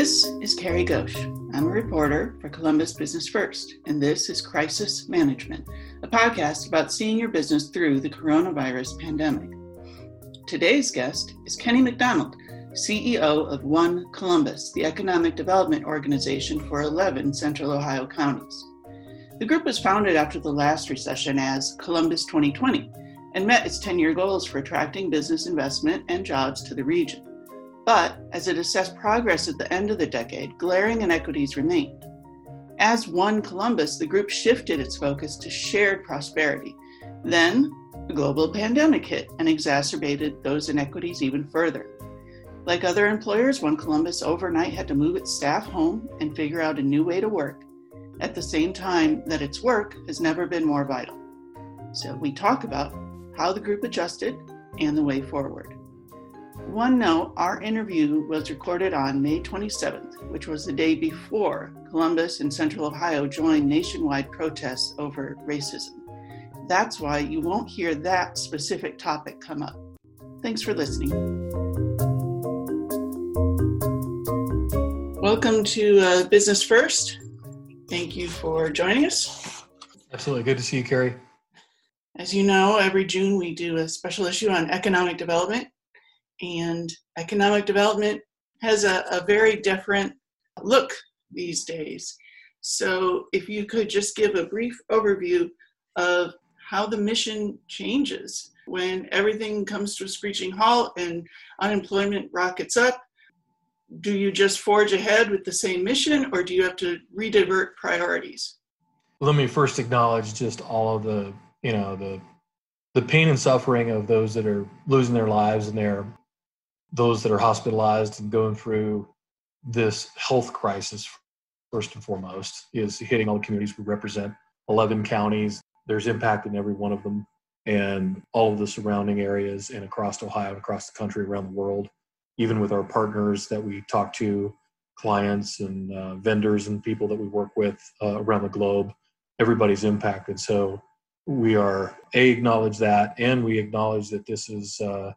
This is Carrie Ghose. I'm a reporter for Columbus Business First, and this is Crisis Management, a podcast about seeing your business through the coronavirus pandemic. Today's guest is Kenny McDonald, CEO of One Columbus, the economic development organization for 11 Central Ohio counties. The group was founded after the last recession as Columbus 2020 and met its 10 year goals for attracting business investment and jobs to the region. But as it assessed progress at the end of the decade, glaring inequities remained. As One Columbus, the group shifted its focus to shared prosperity. Then, a global pandemic hit and exacerbated those inequities even further. Like other employers, One Columbus overnight had to move its staff home and figure out a new way to work, at the same time that its work has never been more vital. So, we talk about how the group adjusted and the way forward. One note our interview was recorded on May 27th, which was the day before Columbus and Central Ohio joined nationwide protests over racism. That's why you won't hear that specific topic come up. Thanks for listening. Welcome to uh, Business First. Thank you for joining us. Absolutely. Good to see you, Carrie. As you know, every June we do a special issue on economic development and economic development has a, a very different look these days. So, if you could just give a brief overview of how the mission changes when everything comes to a screeching halt and unemployment rockets up. Do you just forge ahead with the same mission or do you have to redivert priorities? Let me first acknowledge just all of the, you know, the the pain and suffering of those that are losing their lives and their those that are hospitalized and going through this health crisis first and foremost is hitting all the communities we represent. 11 counties there's impact in every one of them and all of the surrounding areas and across ohio and across the country around the world. Even with our partners that we talk to clients and uh, vendors and people that we work with uh, around the globe everybody's impacted. So we are a acknowledge that and we acknowledge that this is uh,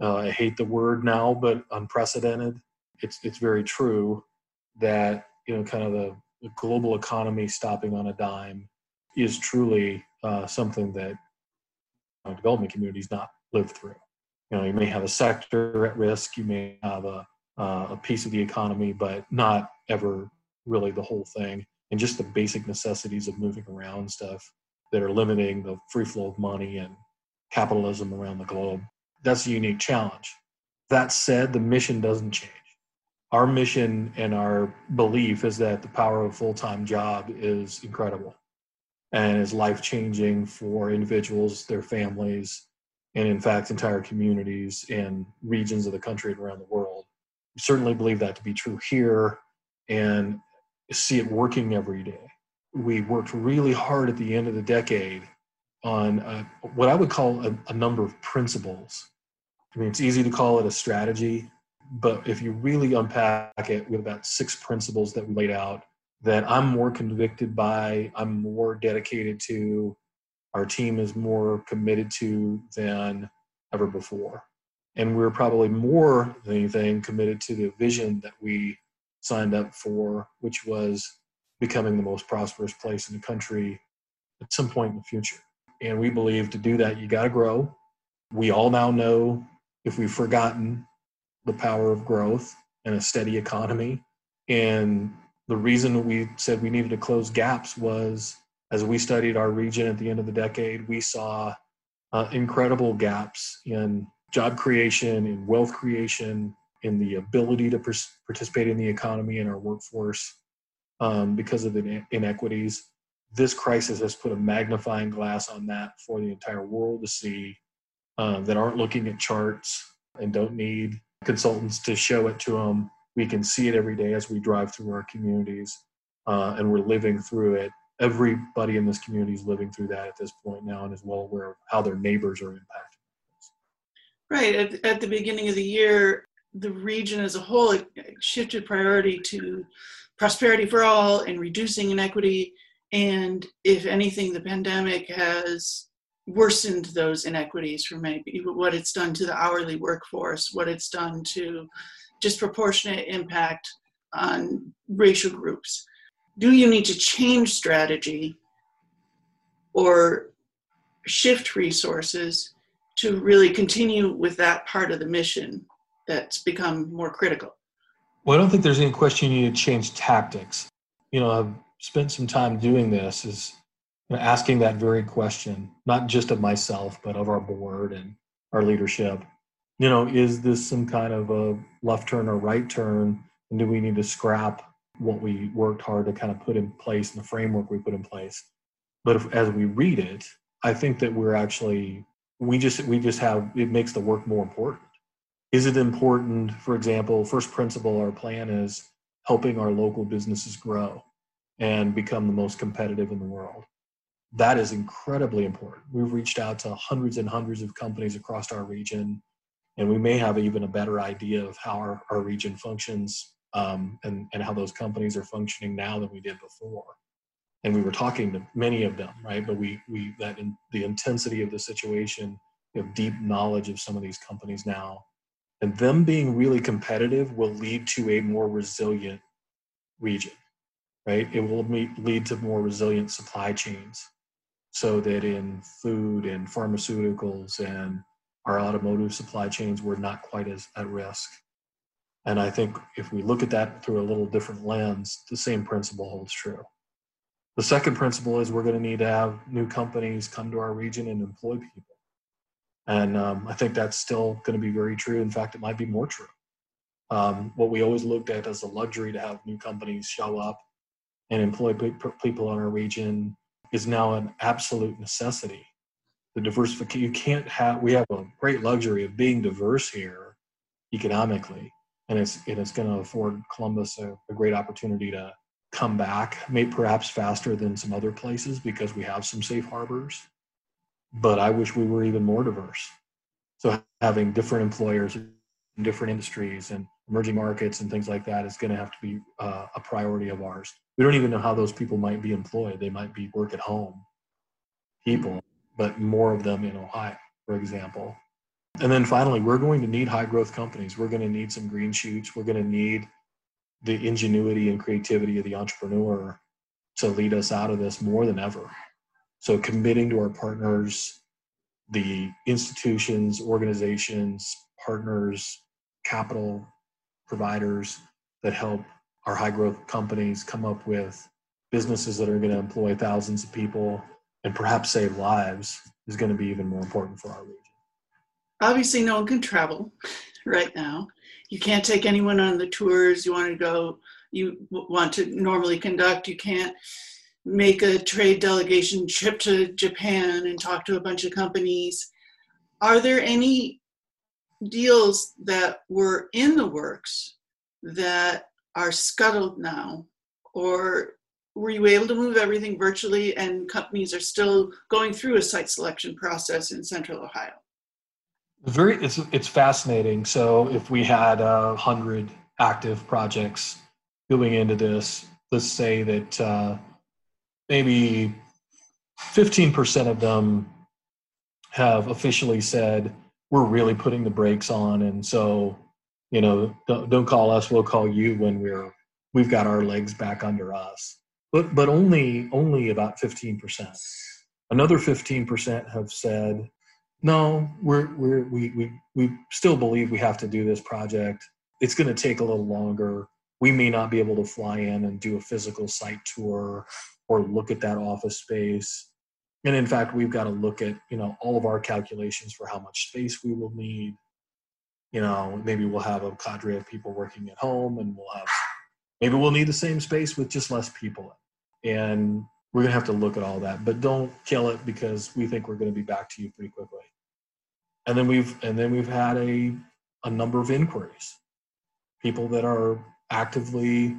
uh, I hate the word now, but unprecedented. It's it's very true that you know kind of the, the global economy stopping on a dime is truly uh, something that uh, development communities not lived through. You know, you may have a sector at risk, you may have a uh, a piece of the economy, but not ever really the whole thing. And just the basic necessities of moving around stuff that are limiting the free flow of money and capitalism around the globe that's a unique challenge. That said, the mission doesn't change. Our mission and our belief is that the power of a full time job is incredible and is life changing for individuals, their families, and in fact, entire communities and regions of the country and around the world. We certainly believe that to be true here and see it working every day. We worked really hard at the end of the decade on what I would call a, a number of principles. I mean, it's easy to call it a strategy, but if you really unpack it we have about six principles that we laid out that I'm more convicted by, I'm more dedicated to, our team is more committed to than ever before. And we're probably more than anything committed to the vision that we signed up for, which was becoming the most prosperous place in the country at some point in the future. And we believe to do that, you got to grow. We all now know if we've forgotten the power of growth and a steady economy. And the reason we said we needed to close gaps was as we studied our region at the end of the decade, we saw uh, incredible gaps in job creation, in wealth creation, in the ability to participate in the economy and our workforce um, because of the inequities this crisis has put a magnifying glass on that for the entire world to see uh, that aren't looking at charts and don't need consultants to show it to them. We can see it every day as we drive through our communities uh, and we're living through it. Everybody in this community is living through that at this point now and is well aware of how their neighbors are impacted. Right. At, at the beginning of the year, the region as a whole shifted priority to prosperity for all and reducing inequity and if anything, the pandemic has worsened those inequities for many people, what it's done to the hourly workforce, what it's done to disproportionate impact on racial groups. Do you need to change strategy or shift resources to really continue with that part of the mission that's become more critical? Well, I don't think there's any question you need to change tactics. You know, spent some time doing this, is asking that very question, not just of myself, but of our board and our leadership. You know, is this some kind of a left turn or right turn? And do we need to scrap what we worked hard to kind of put in place and the framework we put in place? But if, as we read it, I think that we're actually we just we just have it makes the work more important. Is it important, for example, first principle, our plan is helping our local businesses grow and become the most competitive in the world. That is incredibly important. We've reached out to hundreds and hundreds of companies across our region, and we may have even a better idea of how our, our region functions um, and, and how those companies are functioning now than we did before. And we were talking to many of them, right? But we, we that in the intensity of the situation, we have deep knowledge of some of these companies now. And them being really competitive will lead to a more resilient region, right? It will meet, lead to more resilient supply chains. So that in food and pharmaceuticals and our automotive supply chains we're not quite as at risk. And i think if we look at that through a little different lens the same principle holds true. The second principle is we're going to need to have new companies come to our region and employ people. And um, i think that's still going to be very true. In fact it might be more true. Um, what we always looked at as a luxury to have new companies show up and employ people in our region is now an absolute necessity. The diversification, you can't have, we have a great luxury of being diverse here economically. And it's, and it's going to afford Columbus a, a great opportunity to come back, maybe perhaps faster than some other places because we have some safe harbors. But I wish we were even more diverse. So having different employers in different industries and emerging markets and things like that is going to have to be uh, a priority of ours we don't even know how those people might be employed. They might be work at home people, but more of them in Ohio, for example. And then finally, we're going to need high growth companies. We're going to need some green shoots. We're going to need the ingenuity and creativity of the entrepreneur to lead us out of this more than ever. So, committing to our partners, the institutions, organizations, partners, capital providers that help our high growth companies come up with businesses that are going to employ thousands of people and perhaps save lives is going to be even more important for our region. Obviously, no one can travel right now. You can't take anyone on the tours you want to go, you want to normally conduct. You can't make a trade delegation trip to Japan and talk to a bunch of companies. Are there any deals that were in the works that are scuttled now? Or were you able to move everything virtually and companies are still going through a site selection process in central Ohio? Very, it's, it's fascinating. So if we had a hundred active projects going into this, let's say that uh, maybe 15% of them have officially said we're really putting the brakes on and so you know don't, don't call us we'll call you when we're we've got our legs back under us. But but only only about 15% another 15% have said no we're we're we we, we still believe we have to do this project. It's going to take a little longer. We may not be able to fly in and do a physical site tour or look at that office space. And in fact we've got to look at you know all of our calculations for how much space we will need you know maybe we'll have a cadre of people working at home and we'll have maybe we'll need the same space with just less people. And we're going to have to look at all that but don't kill it because we think we're going to be back to you pretty quickly. And then we've and then we've had a a number of inquiries. People that are actively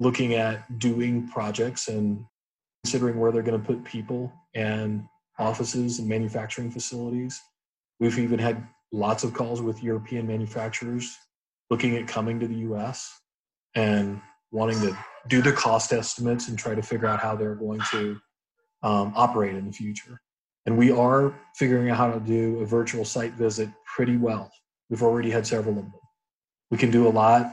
looking at doing projects and considering where they're going to put people and offices and manufacturing facilities. We've even had lots of calls with European manufacturers looking at coming to the US and wanting to do the cost estimates and try to figure out how they're going to um, operate in the future. And we are figuring out how to do a virtual site visit pretty well. We've already had several of them. We can do a lot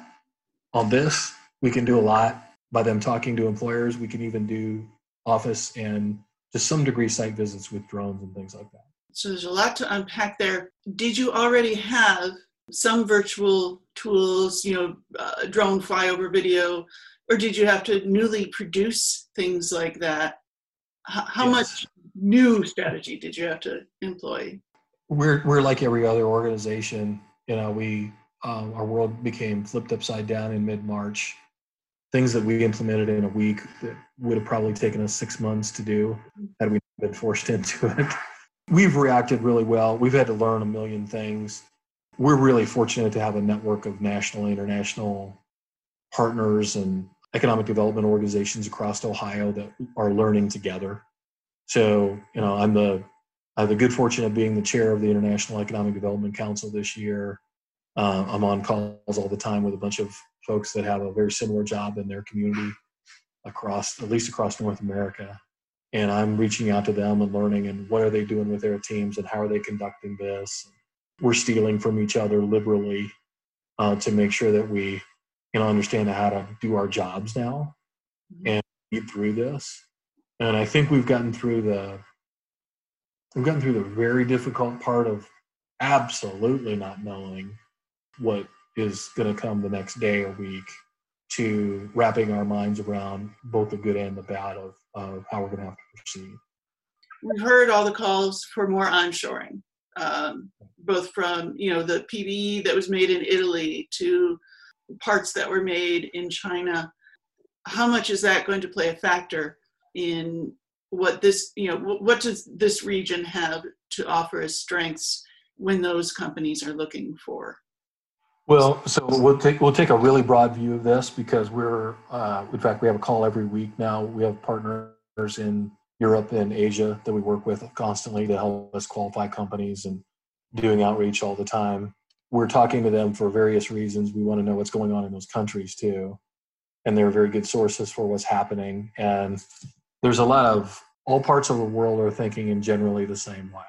on this we can do a lot by them talking to employers. We can even do office and to some degree site visits with drones and things like that. So there's a lot to unpack there. Did you already have some virtual tools, you know, uh, drone flyover video, or did you have to newly produce things like that? H- how yes. much new strategy did you have to employ? We're we're like every other organization. You know, we um, our world became flipped upside down in mid March. Things that we implemented in a week that would have probably taken us six months to do had we been forced into it. We've reacted really well. We've had to learn a million things. We're really fortunate to have a network of national, international partners and economic development organizations across Ohio that are learning together. So, you know, I'm the I have the good fortune of being the chair of the International Economic Development Council this year. Uh, I'm on calls all the time with a bunch of folks that have a very similar job in their community across, at least across North America. And I'm reaching out to them and learning and what are they doing with their teams and how are they conducting this. We're stealing from each other liberally uh, to make sure that we you know understand how to do our jobs now mm-hmm. and get through this. And I think we've gotten through the we've gotten through the very difficult part of absolutely not knowing what is going to come the next day or week to wrapping our minds around both the good and the bad of, of how we're going to have to proceed. We've heard all the calls for more onshoring, um, both from you know the PPE that was made in Italy to parts that were made in China. How much is that going to play a factor in what this you know what does this region have to offer as strengths when those companies are looking for well, so we'll take we'll take a really broad view of this because we're uh, in fact we have a call every week now. We have partners in Europe and Asia that we work with constantly to help us qualify companies and doing outreach all the time. We're talking to them for various reasons. We want to know what's going on in those countries too, and they're very good sources for what's happening. And there's a lot of all parts of the world are thinking in generally the same way.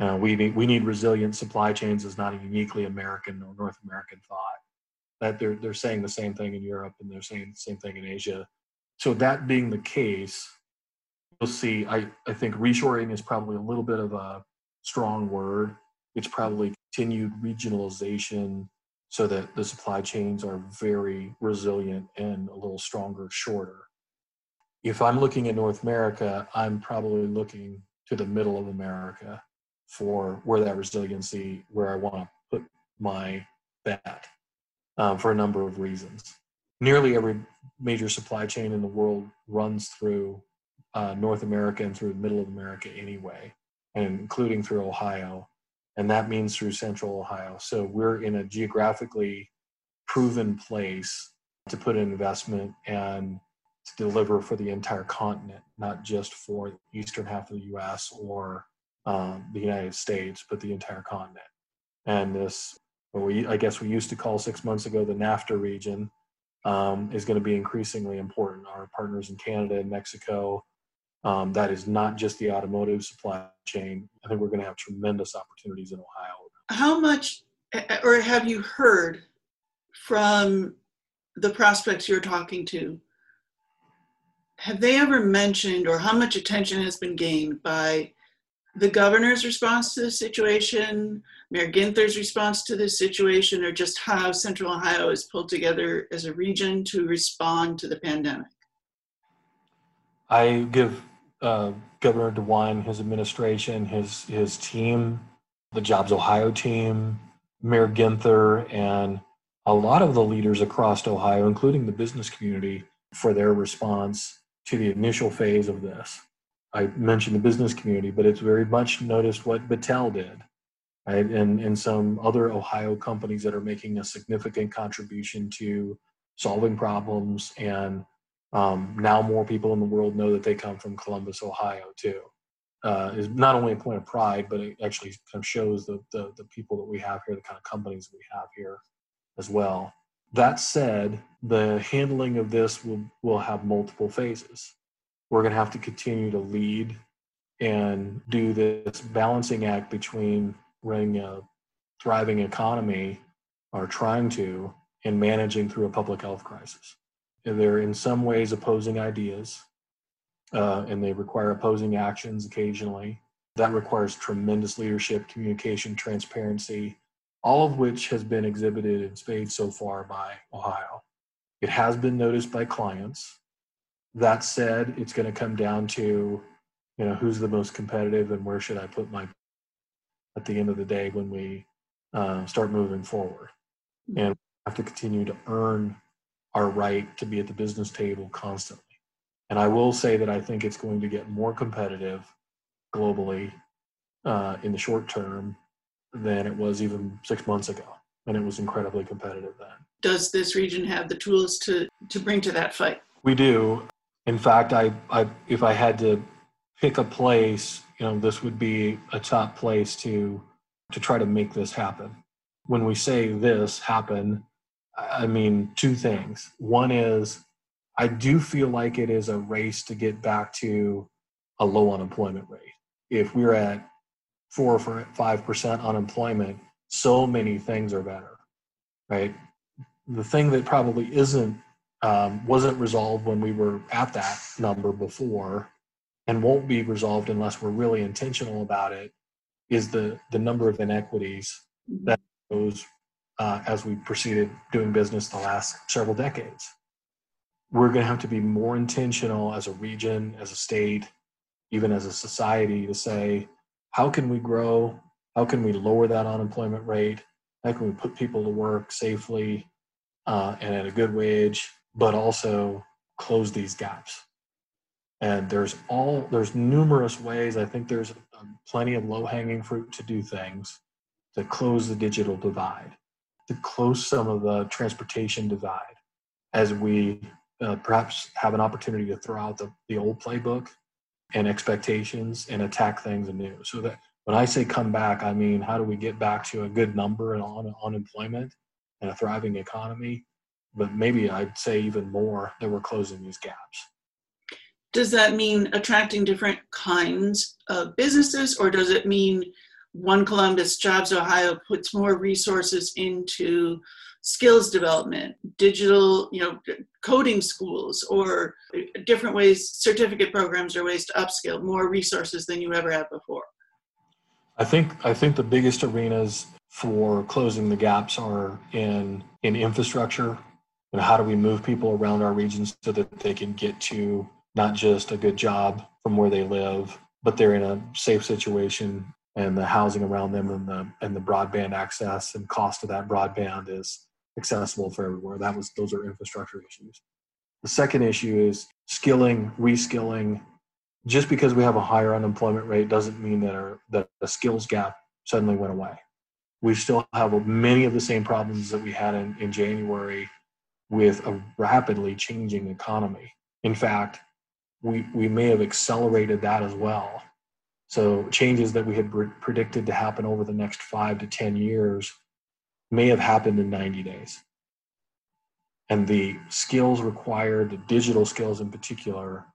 Uh, we need we need resilient supply chains is not a uniquely American or North American thought. That they're they're saying the same thing in Europe and they're saying the same thing in Asia. So that being the case, you'll see. I I think reshoring is probably a little bit of a strong word. It's probably continued regionalization so that the supply chains are very resilient and a little stronger, shorter. If I'm looking at North America, I'm probably looking to the middle of America for where that resiliency, where I want to put my bet um, for a number of reasons. Nearly every major supply chain in the world runs through uh, North America and through the middle of America anyway, and including through Ohio. And that means through central Ohio. So we're in a geographically proven place to put an investment and to deliver for the entire continent, not just for the eastern half of the US or um, the United States, but the entire continent. And this, we I guess we used to call six months ago the NAFTA region, um, is going to be increasingly important. Our partners in Canada and Mexico, um, that is not just the automotive supply chain. I think we're going to have tremendous opportunities in Ohio. How much, or have you heard from the prospects you're talking to? Have they ever mentioned, or how much attention has been gained by the governor's response to the situation, Mayor Ginther's response to this situation, or just how Central Ohio is pulled together as a region to respond to the pandemic? I give uh, Governor DeWine, his administration, his his team, the Jobs Ohio team, Mayor Ginther, and a lot of the leaders across Ohio, including the business community, for their response to the initial phase of this. I mentioned the business community, but it's very much noticed what Battelle did, right? And, and some other Ohio companies that are making a significant contribution to solving problems. And um, now more people in the world know that they come from Columbus, Ohio, too. Uh, is not only a point of pride, but it actually kind of shows the, the, the people that we have here, the kind of companies we have here as well. That said, the handling of this will, will have multiple phases we're going to have to continue to lead and do this balancing act between running a thriving economy or trying to and managing through a public health crisis. they're in some ways opposing ideas, uh, and they require opposing actions occasionally. That requires tremendous leadership, communication, transparency, all of which has been exhibited in spades so far by Ohio. It has been noticed by clients. That said, it's going to come down to, you know, who's the most competitive and where should I put my at the end of the day when we uh, start moving forward. And we have to continue to earn our right to be at the business table constantly. And I will say that I think it's going to get more competitive globally uh, in the short term than it was even six months ago. And it was incredibly competitive then. Does this region have the tools to, to bring to that fight? We do. In fact, I, I if I had to pick a place, you know, this would be a top place to to try to make this happen. When we say this happen, I mean two things. One is I do feel like it is a race to get back to a low unemployment rate. If we're at four or five percent unemployment, so many things are better, right? The thing that probably isn't um, wasn't resolved when we were at that number before, and won't be resolved unless we're really intentional about it, is the the number of inequities that goes uh, as we proceeded doing business the last several decades. We're going to have to be more intentional as a region, as a state, even as a society to say how can we grow? How can we lower that unemployment rate? How can we put people to work safely uh, and at a good wage, but also close these gaps? And there's all there's numerous ways. I think there's um, plenty of low hanging fruit to do things to close the digital divide, to close some of the transportation divide, as we uh, perhaps have an opportunity to throw out the, the old playbook and expectations and attack things anew. So that when I say come back, I mean how do we get back to a good number on unemployment and a thriving economy? But maybe I'd say even more that we're closing these gaps. Does that mean attracting different kinds of businesses, or does it mean One Columbus Jobs Ohio puts more resources into skills development, digital, you know, coding schools, or different ways, certificate programs or ways to upskill, more resources than you ever had before? I think I think the biggest arenas for closing the gaps are in in infrastructure and how do we move people around our regions so that they can get to not just a good job from where they live, but they're in a safe situation and the housing around them and the and the broadband access and cost of that broadband is accessible for everywhere. That was those are infrastructure issues. The second issue is skilling, reskilling. Just because we have a higher unemployment rate doesn't mean that our that the skills gap suddenly went away. We still have many of the same problems that we had in, in January with a rapidly changing economy. In fact, we, we may have accelerated that as well. So changes that we had predicted to happen over the next five to 10 years may have happened in 90 days. And the skills required, the digital skills in particular,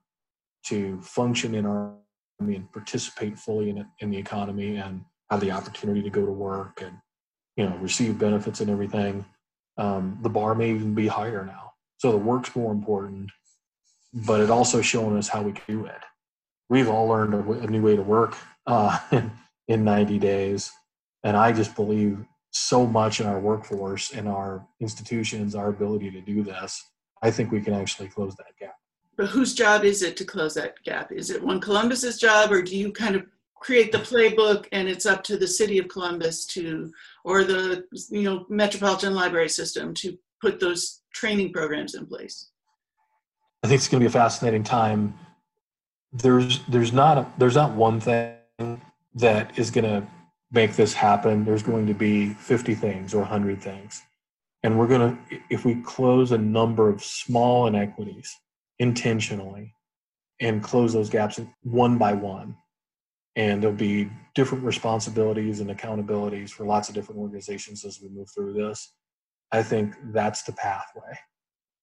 to function in our economy and participate fully in, it, in the economy and have the opportunity to go to work and you know receive benefits and everything, um, the bar may even be higher now. So the work's more important, but it also showing us how we do it. We've all learned a, a new way to work uh, in, in 90 days, and I just believe so much in our workforce in our institutions our ability to do this i think we can actually close that gap but whose job is it to close that gap is it one columbus's job or do you kind of create the playbook and it's up to the city of columbus to or the you know metropolitan library system to put those training programs in place. I think it's going to be a fascinating time. There's there's not a, there's not one thing that is going to make this happen, there's going to be 50 things or 100 things. And we're going to, if we close a number of small inequities intentionally and close those gaps one by one, and there'll be different responsibilities and accountabilities for lots of different organizations as we move through this. I think that's the pathway.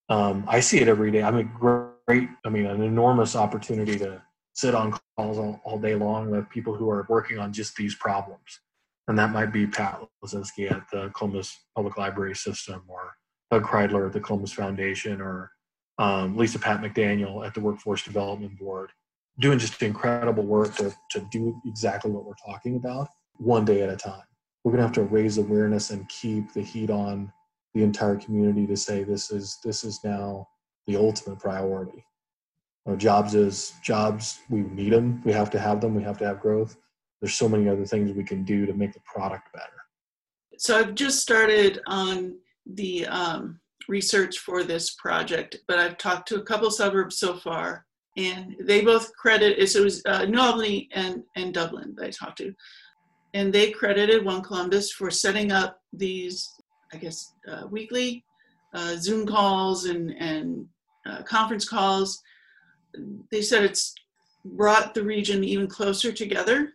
Um, I see it every day. I mean, great, I mean, an enormous opportunity to sit on calls all, all day long with people who are working on just these problems. And that might be Pat Losinski at the Columbus Public Library System or Doug Kridler at the Columbus Foundation or um, Lisa Patt-McDaniel at the Workforce Development Board, doing just incredible work to, to do exactly what we're talking about one day at a time. We're going to have to raise awareness and keep the heat on the entire community to say this is this is now the ultimate priority. Our jobs is jobs. We need them. We have to have them. We have to have growth. There's so many other things we can do to make the product better. So I've just started on the um, research for this project, but I've talked to a couple suburbs so far, and they both credit. So it was uh, New Albany and and Dublin that I talked to, and they credited One Columbus for setting up these, I guess, uh, weekly uh, Zoom calls and and uh, conference calls. They said it's brought the region even closer together.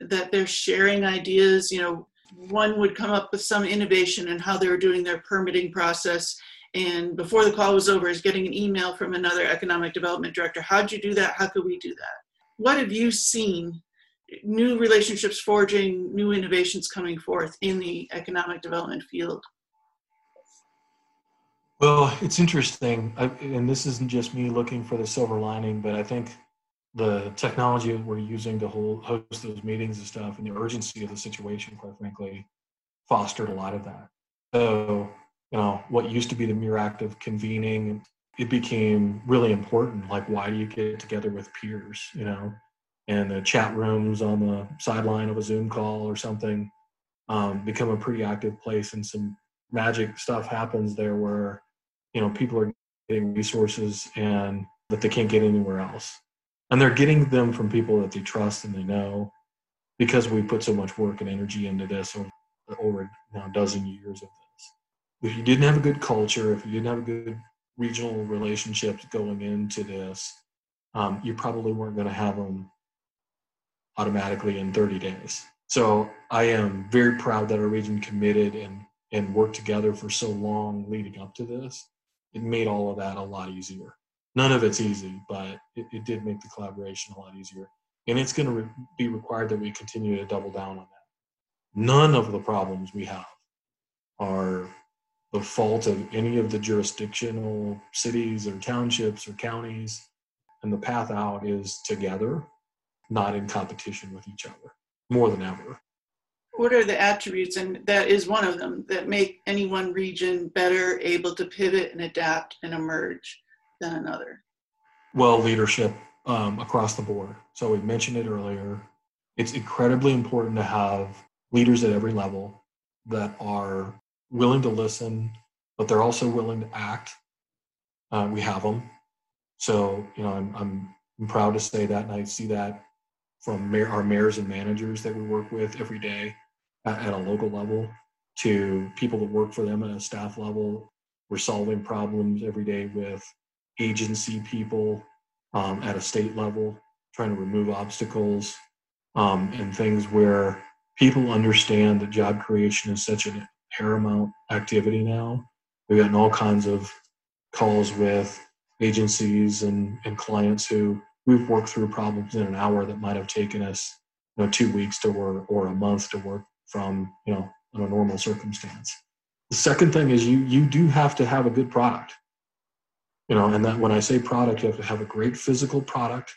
That they're sharing ideas. You know, one would come up with some innovation in how they were doing their permitting process. And before the call was over, is getting an email from another economic development director. How'd you do that? How could we do that? What have you seen new relationships forging, new innovations coming forth in the economic development field? Well, it's interesting, I, and this isn't just me looking for the silver lining, but I think the technology that we're using to hold, host those meetings and stuff, and the urgency of the situation, quite frankly, fostered a lot of that. So, you know, what used to be the mere act of convening, it became really important. Like, why do you get together with peers? You know, and the chat rooms on the sideline of a Zoom call or something um, become a pretty active place, and some magic stuff happens there where you know people are getting resources and that they can't get anywhere else, and they're getting them from people that they trust and they know because we put so much work and energy into this over, over a dozen years of this. If you didn't have a good culture, if you didn't have a good regional relationships going into this, um, you probably weren't going to have them automatically in 30 days. So I am very proud that our region committed and and worked together for so long leading up to this. It made all of that a lot easier. None of it's easy, but it, it did make the collaboration a lot easier. And it's going to re- be required that we continue to double down on that. None of the problems we have are the fault of any of the jurisdictional cities or townships or counties. And the path out is together not in competition with each other more than ever. What are the attributes, and that is one of them, that make any one region better able to pivot and adapt and emerge than another? Well, leadership um, across the board. So we mentioned it earlier. It's incredibly important to have leaders at every level that are willing to listen, but they're also willing to act. Uh, we have them. So, you know, I'm, I'm, I'm proud to say that, and I see that from mayor, our mayors and managers that we work with every day at, at a local level to people that work for them at a staff level. We're solving problems every day with agency people um, at a state level, trying to remove obstacles um, and things where people understand that job creation is such a paramount activity now. We've gotten all kinds of calls with agencies and, and clients who we've worked through problems in an hour that might have taken us you know two weeks to work or a month to work from you know in a normal circumstance. The second thing is you you do have to have a good product. You know and that when i say product you have to have a great physical product.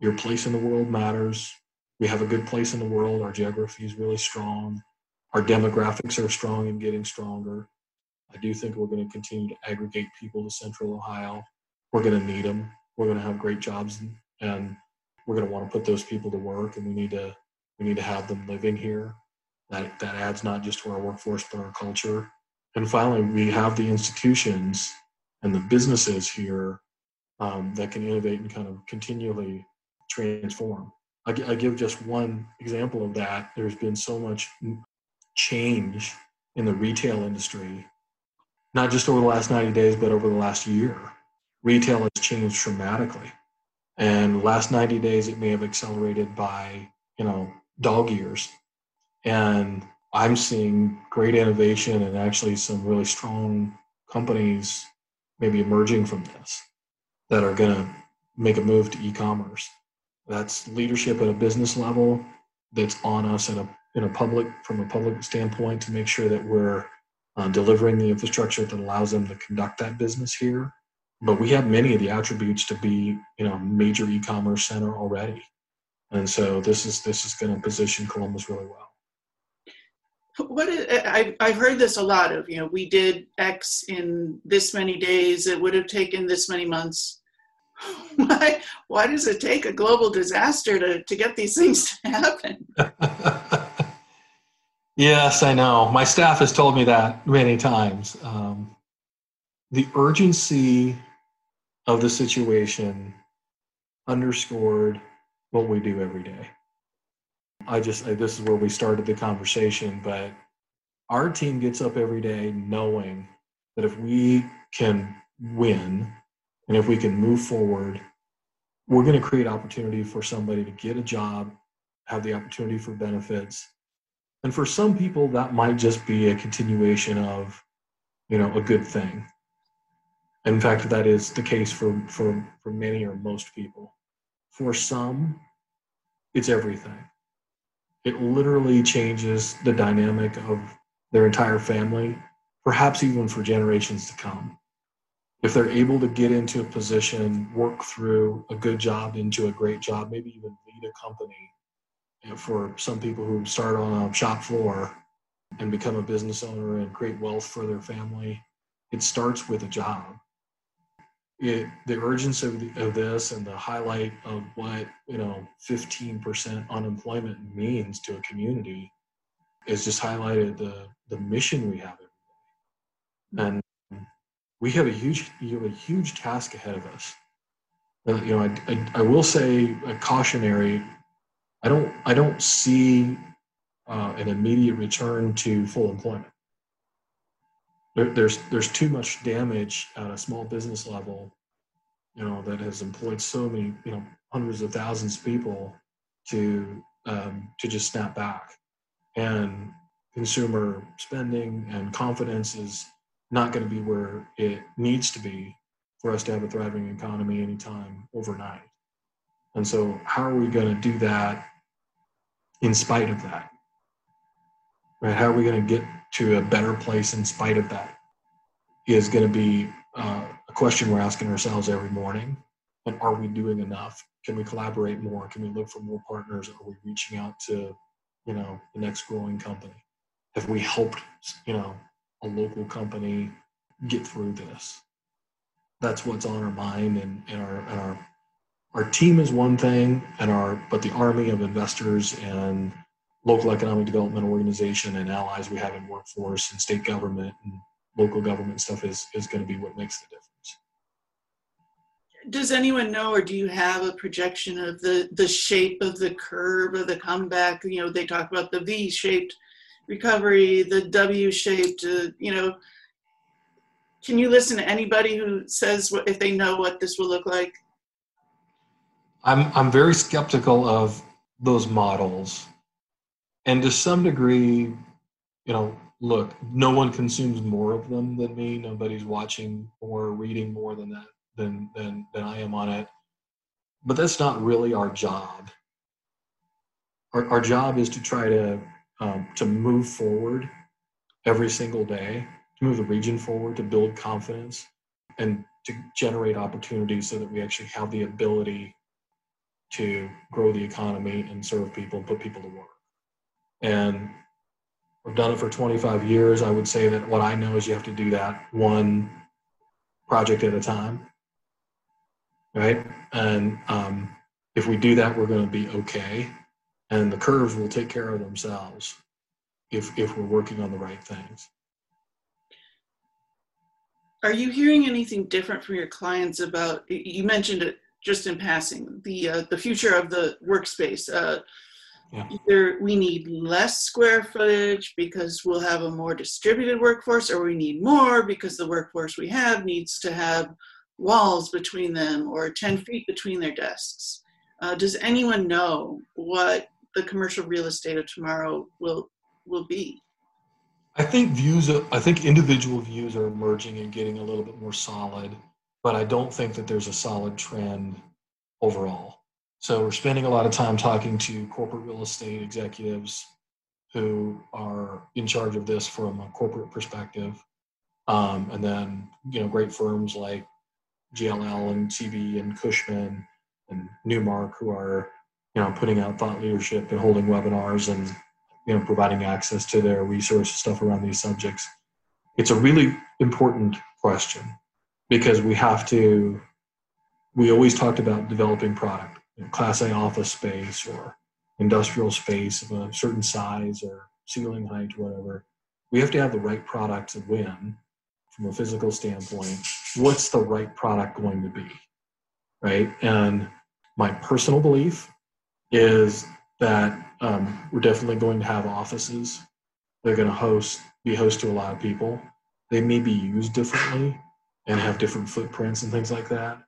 Your place in the world matters. We have a good place in the world. Our geography is really strong our demographics are strong and getting stronger. I do think we're going to continue to aggregate people to central ohio. We're going to need them we're going to have great jobs and we're going to want to put those people to work and we need to we need to have them living here. That that adds not just to our workforce but our culture. And finally we have the institutions and the businesses here um, that can innovate and kind of continually transform. I, I give just one example of that. There's been so much change in the retail industry not just over the last 90 days but over the last year retail has changed dramatically. And last 90 days, it may have accelerated by, you know, dog years. And I'm seeing great innovation and actually some really strong companies maybe emerging from this that are going to make a move to e-commerce. That's leadership at a business level that's on us at a in a public from a public standpoint to make sure that we're uh, delivering the infrastructure that allows them to conduct that business here. But we have many of the attributes to be you know a major e-commerce center already. And so this is this is going to position columbus really well. What is, I, I've heard this a lot of you know we did x in this many days it would have taken this many months. Why why does it take a global disaster to, to get these things to happen yes i know my staff has told me that many times um, the urgency of the situation underscored what we do every day. I just, I, this is where we started the conversation, but our team gets up every day knowing that if we can win and if we can move forward, we're going to create opportunity for somebody to get a job, have the opportunity for benefits. And for some people, that might just be a continuation of, you know, a good thing. In fact, that is the case for, for, for many or most people. For some, it's everything. It literally changes the dynamic of their entire family, perhaps even for generations to come. If they're able to get into a position, work through a good job into a great job, maybe even lead a company. For some people who start on a shop floor and become a business owner and create wealth for their family, it starts with a job. It, the urgency of, the, of this and the highlight of what you know 15% unemployment means to a community is just highlighted the the mission we have and we have a huge you have a huge task ahead of us. Uh, you know I, I, I, will say a cautionary i don't i don't see uh, an immediate return to full employment. There, there's there's too much damage at a small business level, you know, that has employed so many, you know, hundreds of thousands of people to um, to just snap back, and consumer spending and confidence is not going to be where it needs to be for us to have a thriving economy anytime overnight. And so, how are we going to do that in spite of that? Right? How are we going to get to a better place in spite of that is going to be uh, a question we're asking ourselves every morning. And are we doing enough? Can we collaborate more? Can we look for more partners? Are we reaching out to, you know, the next growing company? Have we helped, you know, a local company get through this? That's what's on our mind and, and our and our our team is one thing and our but the army of investors and local economic development organization and allies we have in workforce and state government and local government stuff is is going to be what makes the difference. Does anyone know or do you have a projection of the the shape of the curve of the comeback? You know they talk about the v shaped recovery the w shaped uh, you know. Can you listen to anybody who says what, if they know what this will look like i'm i'm very skeptical of those models and to some degree, you know, look, no one consumes more of them than me. Nobody's watching or reading more than that than than than I am on it. But that's not really our job. Our, our job is to try to um, to move forward every single day, to move the region forward, to build confidence, and to generate opportunities so that we actually have the ability to grow the economy and serve people and put people to work. And I've done it for 25 years. I would say that what I know is you have to do that one project at a time, right? And um, if we do that, we're going to be okay. And the curves will take care of themselves if, if we're working on the right things. Are you hearing anything different from your clients about? You mentioned it just in passing the uh, the future of the workspace. Uh, yeah. Either we need less square footage because we'll have a more distributed workforce, or we need more because the workforce we have needs to have walls between them or 10 feet between their desks. Uh, does anyone know what the commercial real estate of tomorrow will will be? I think views. I think individual views are emerging and getting a little bit more solid, but I don't think that there's a solid trend overall. So we're spending a lot of time talking to corporate real estate executives who are in charge of this from a corporate perspective. Um, and then, you know, great firms like JLL and TB and Cushman and Newmark who are you know putting out thought leadership and holding webinars and you know providing access to their resource stuff around these subjects. It's a really important question because we have to. We always talked about developing product, you know, Class A office space or industrial space of a certain size or ceiling height, whatever. We have to have the right product to win from a physical standpoint. What's the right product going to be? Right. And my personal belief is that um, we're definitely going to have offices. They're going to host, be host to a lot of people. They may be used differently and have different footprints and things like that.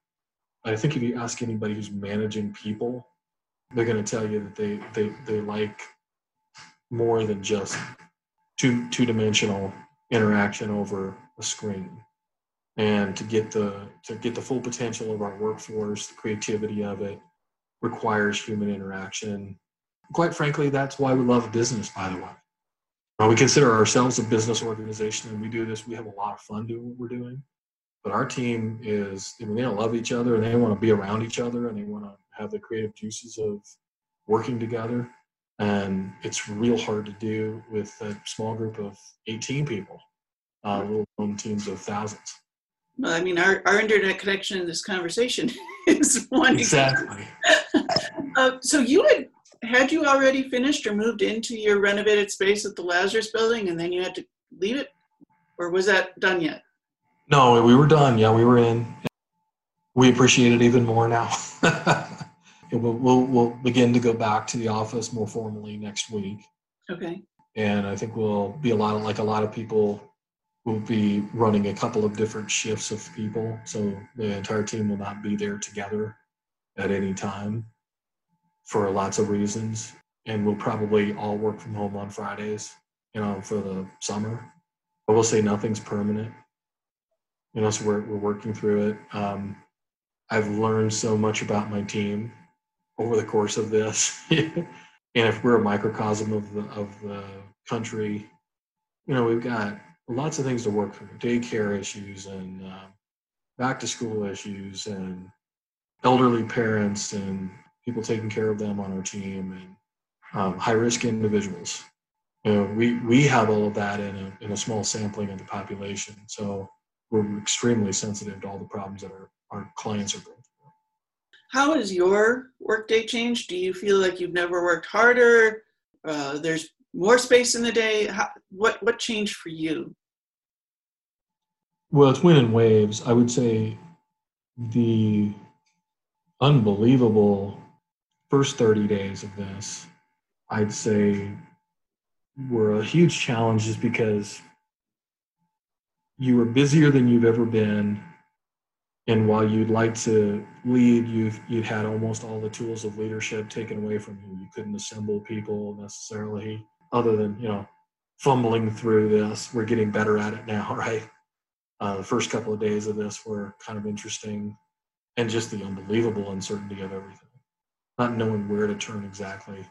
I think if you ask anybody who's managing people, they're going to tell you that they they they like more than just two two dimensional interaction over a screen. And to get the to get the full potential of our workforce the creativity of it requires human interaction. Quite frankly that's why we love business by the way. We consider ourselves a business organization and we do this we have a lot of fun doing what we're doing but our team is I mean, they love each other and they want to be around each other and they want to have the creative juices of working together. And it's real hard to do with a small group of 18 people uh, little known teams of thousands. Well i mean our, our internet connection in this conversation is one exactly. Uh, so you had had you already finished or moved into your renovated space at the lazarus building and then you had to leave it? Or was that done yet no we were done yeah we were in we appreciate it even more now we'll, we'll, we'll begin to go back to the office more formally next week. Okay. And I think we'll be a lot of, like a lot of people will be running a couple of different shifts of people. So the entire team will not be there together at any time for lots of reasons. And we'll probably all work from home on Fridays, you know, for the summer. But we'll say nothing's permanent. You know, so we're, we're working through it. Um, I've learned so much about my team over the course of this. and if we're a microcosm of the of the country, you know, we've got lots of things to work through: daycare issues and uh, back to school issues and elderly parents and people taking care of them on our team and um, high risk individuals. You know, we we have all of that in a in a small sampling of the population, so we're extremely sensitive to all the problems that our, our clients are going through. how has your workday changed? Do you feel like you've never worked harder? Uh, there's more space in the day. How, what what changed for you? Well, it's wind in waves. I would say the unbelievable first 30 days of this, I'd say were a huge challenge just because you were busier than you've ever been. And while you'd like to lead you've you'd had almost all the tools of leadership taken away from you. You couldn't assemble people necessarily other than you know fumbling through this. We're getting better at it now right? Uh, the first couple of days of this were kind of interesting and just the unbelievable uncertainty of everything. Not knowing where to turn exactly.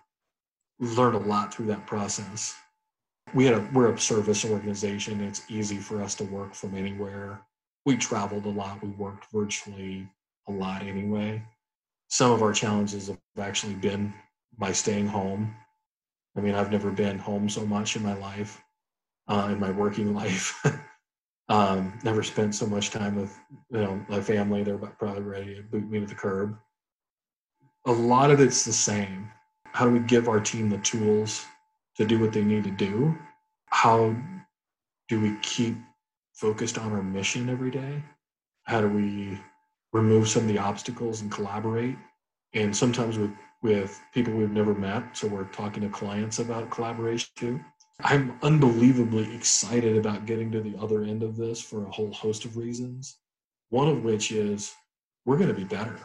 Learned a lot through that process we had a we're a service organization it's easy for us to work from anywhere we traveled a lot. We worked virtually a lot anyway. Some of our challenges have actually been by staying home. I mean, I've never been home so much in my life, uh, in my working life. um, never spent so much time with you know my family. They're probably ready to boot me to the curb. A lot of it's the same. How do we give our team the tools to do what they need to do? How do we keep focused on our mission every day? How do we remove some of the obstacles and collaborate? And sometimes with with people we've never met, so we're talking to clients about collaboration too. I'm unbelievably excited about getting to the other end of this for a whole host of reasons. One of which is we're going to be better.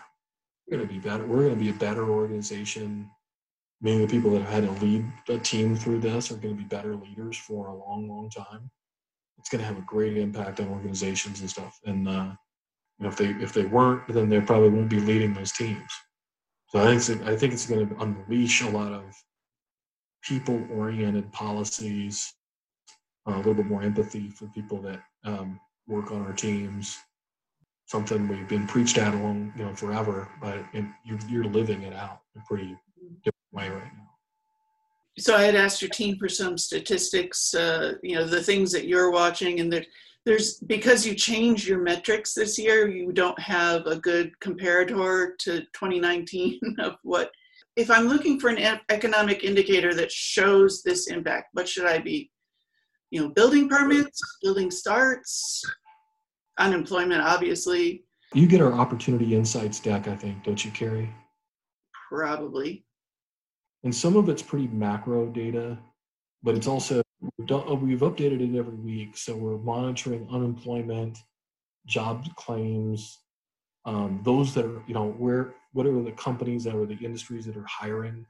We're going to be better. We're going to be a better organization. Many of the people that have had to lead a team through this are going to be better leaders for a long, long time it's going to have a great impact on organizations and stuff. And uh, you know, if they if they weren't, then they probably won't be leading those teams. So I think I think it's going to unleash a lot of people-oriented policies, uh, a little bit more empathy for people that um, work on our teams. something we've been preached at along, you know, forever, but it, you're, you're living it out pretty way right now. So I had asked your team for some statistics, uh, you know, the things that you're watching and that there's, because you changed your metrics this year, you don't have a good comparator to 2019 of what, if I'm looking for an economic indicator that shows this impact, what should I be? You know, building permits, building starts, unemployment, obviously. You get our opportunity insights deck, I think, don't you, Carrie? Probably. And some of it's pretty macro data, but it's also we've, done, we've updated it every week. So we're monitoring unemployment, job claims, um, those that are, you know, where what are the companies that are the industries that are hiring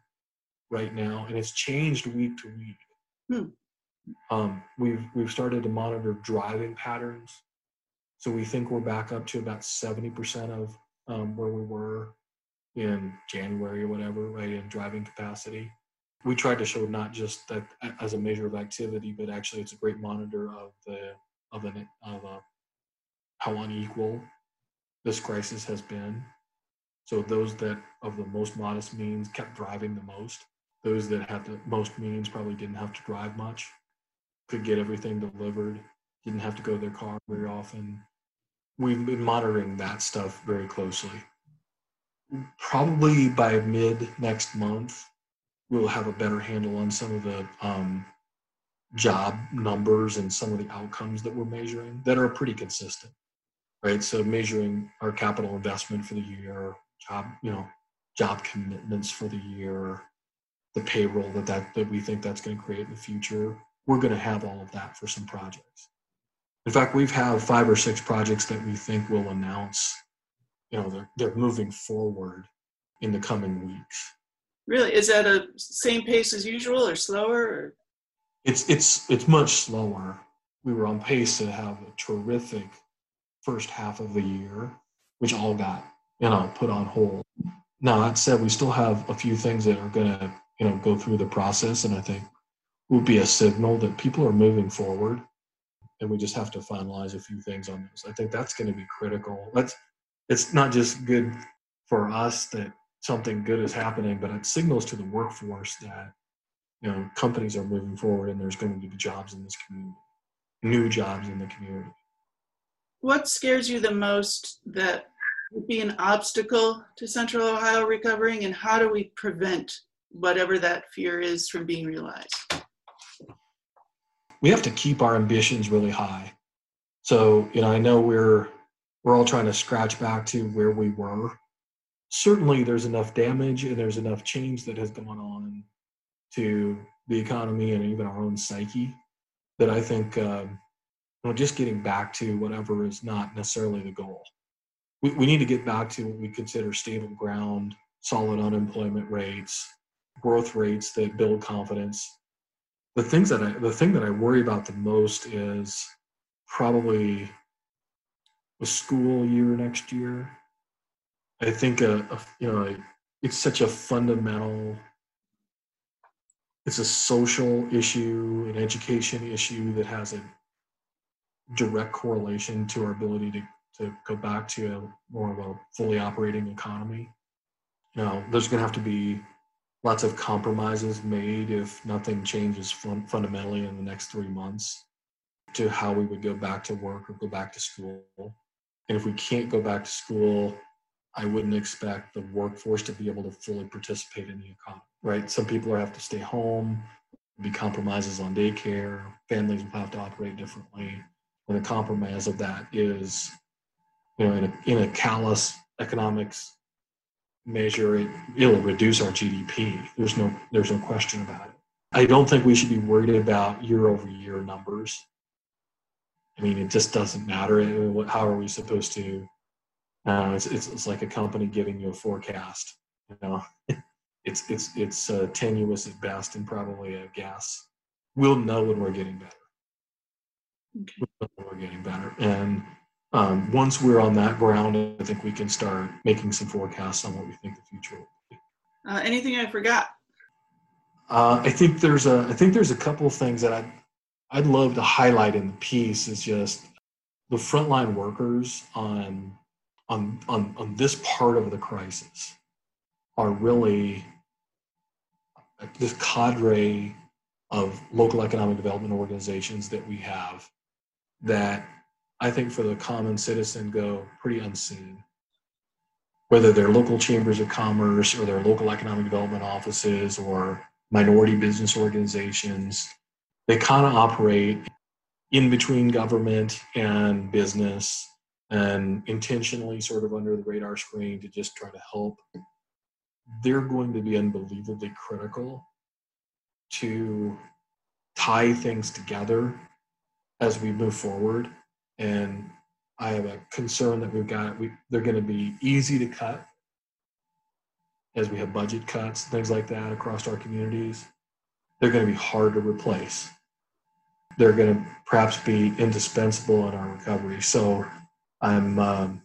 right now, and it's changed week to week. Hmm. Um, we've we've started to monitor driving patterns so we think we're back up to about 70% of um, where we were in January or whatever, right, in driving capacity. We tried to show not just that as a measure of activity, but actually it's a great monitor of the of an of a, how unequal this crisis has been. So those that of the most modest means kept driving the most. Those that had the most means probably didn't have to drive much, could get everything delivered, didn't have to go to their car very often. We've been monitoring that stuff very closely. Probably by mid next month, we'll have a better handle on some of the um, job numbers and some of the outcomes that we're measuring that are pretty consistent, right? So measuring our capital investment for the year, job, you know, job commitments for the year, the payroll that that, that we think that's going to create in the future. We're going to have all of that for some projects. In fact, we've had five or six projects that we think will announce, you know, they're, they're moving forward in the coming weeks. Really? Is that a same pace as usual or slower? Or? It's, it's, it's much slower. We were on pace to have a terrific first half of the year, which all got, you know, put on hold. Now, that said, we still have a few things that are going to, you know, go through the process. And I think will be a signal that people are moving forward and we just have to finalize a few things on those. I think that's going to be critical. That's it's not just good for us that something good is happening, but it signals to the workforce that you know companies are moving forward and there's going to be jobs in this community, new jobs in the community. What scares you the most that would be an obstacle to Central Ohio recovering, and how do we prevent whatever that fear is from being realized? we have to keep our ambitions really high. So, you know, I know we're we're all trying to scratch back to where we were. Certainly, there's enough damage and there's enough change that has gone on to the economy and even our own psyche that I think um, you know, just getting back to whatever is not necessarily the goal. We, we need to get back to what we consider stable ground, solid unemployment rates, growth rates that build confidence, the things that I the thing that I worry about the most is probably the school year next year. I think a, a you know a, it's such a fundamental it's a social issue, an education issue that has a direct correlation to our ability to, to go back to a more of a fully operating economy. You know, there's going to have to be lots of compromises made if nothing changes fun- fundamentally in the next three months to how we would go back to work or go back to school. And if we can't go back to school, I wouldn't expect the workforce to be able to fully participate in the economy, right? Some people have to stay home, be compromises on daycare, families will have to operate differently. And the compromise of that is, you know, in a, in a callous economics measure it, it'll reduce our GDP. There's no there's no question about it. I don't think we should be worried about year over year numbers. I mean, it just doesn't matter. How are we supposed to? Uh, it's, it's, it's like a company giving you a forecast. You know, it's it's it's uh, tenuous at best and probably a guess. We'll know when we're getting better. Okay. We'll know when we're getting better, and um, once we're on that ground, I think we can start making some forecasts on what we think the future will be. Uh, anything I forgot? Uh, I think there's a I think there's a couple of things that I'd I'd love to highlight in the piece is just the frontline workers on on, on, on this part of the crisis are really this cadre of local economic development organizations that we have that I think for the common citizen go pretty unseen. Whether they're local chambers of commerce or their local economic development offices or minority business organizations, they kind of operate in between government and business and intentionally sort of under the radar screen to just try to help they're going to be unbelievably critical to tie things together as we move forward. And I have a concern that we've got, we, they're going to be easy to cut as we have budget cuts, things like that across our communities. They're going to be hard to replace. They're going to perhaps be indispensable in our recovery. So I'm um,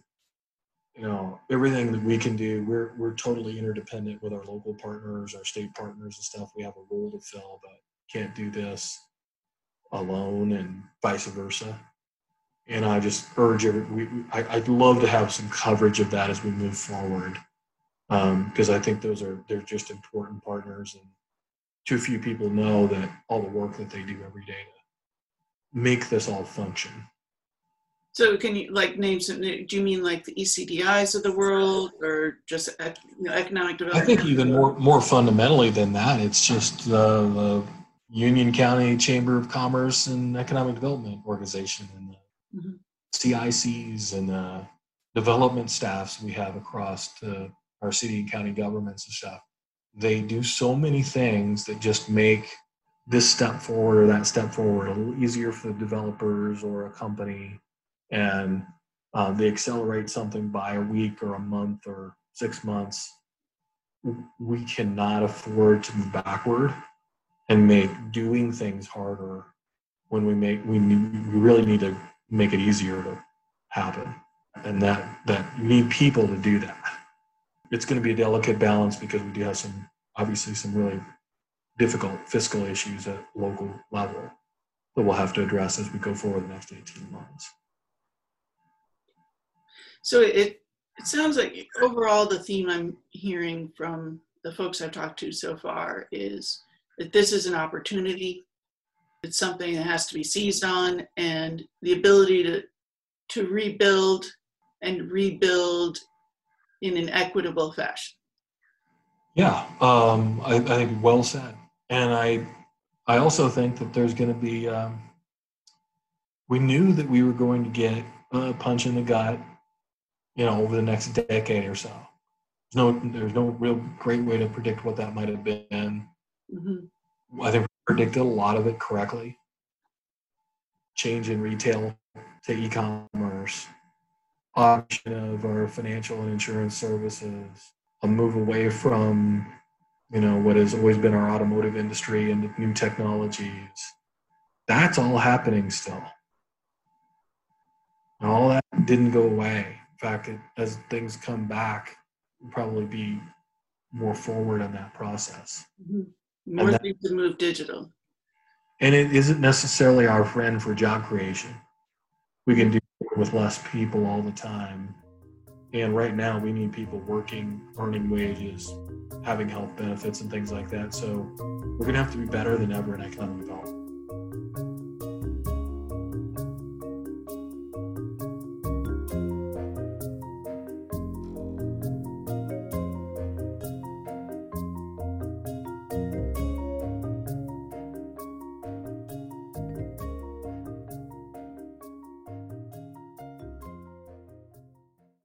you know everything that we can do we're we're totally interdependent with our local partners our state partners and stuff we have a role to fill but can't do this alone and vice versa and i just urge every we, I, i'd love to have some coverage of that as we move forward because um, i think those are they're just important partners and too few people know that all the work that they do every day make this all function so can you like name some, do you mean like the ECDIs of the world or just you know, economic development? I think even more, more fundamentally than that, it's just the, the Union County Chamber of Commerce and Economic Development Organization and the mm-hmm. CICs and the development staffs we have across the, our city and county governments and stuff. They do so many things that just make this step forward or that step forward a little easier for the developers or a company. And uh, they accelerate something by a week or a month or six months, we cannot afford to move backward and make doing things harder when we make we need, we really need to make it easier to happen. And that that you need people to do that. It's going to be a delicate balance because we do have some obviously some really difficult fiscal issues at local level that we'll have to address as we go forward the next 18 months so it it sounds like overall the theme I'm hearing from the folks I've talked to so far is that this is an opportunity. It's something that has to be seized on, and the ability to to rebuild and rebuild in an equitable fashion. Yeah, um, I, I, think well said, and I I also think that there's going to be. Um, we knew that we were going to get a punch in the gut you know, over the next decade or so. There's no, there's no real great way to predict what that might have been. Mm-hmm. I think we predicted a lot of it correctly. Change in retail to e-commerce, option of our financial and insurance services, a move away from, you know, what has always been our automotive industry and new technologies. That's all happening still. And all that didn't go away In fact, as things come back, we'll probably be more forward in that process. Mm-hmm. More that, things to move digital. And it isn't necessarily our friend for job creation. We can do it with less people all the time. And right now, we need people working, earning wages, having health benefits, and things like that. So we're going to have to be better than ever in economic development.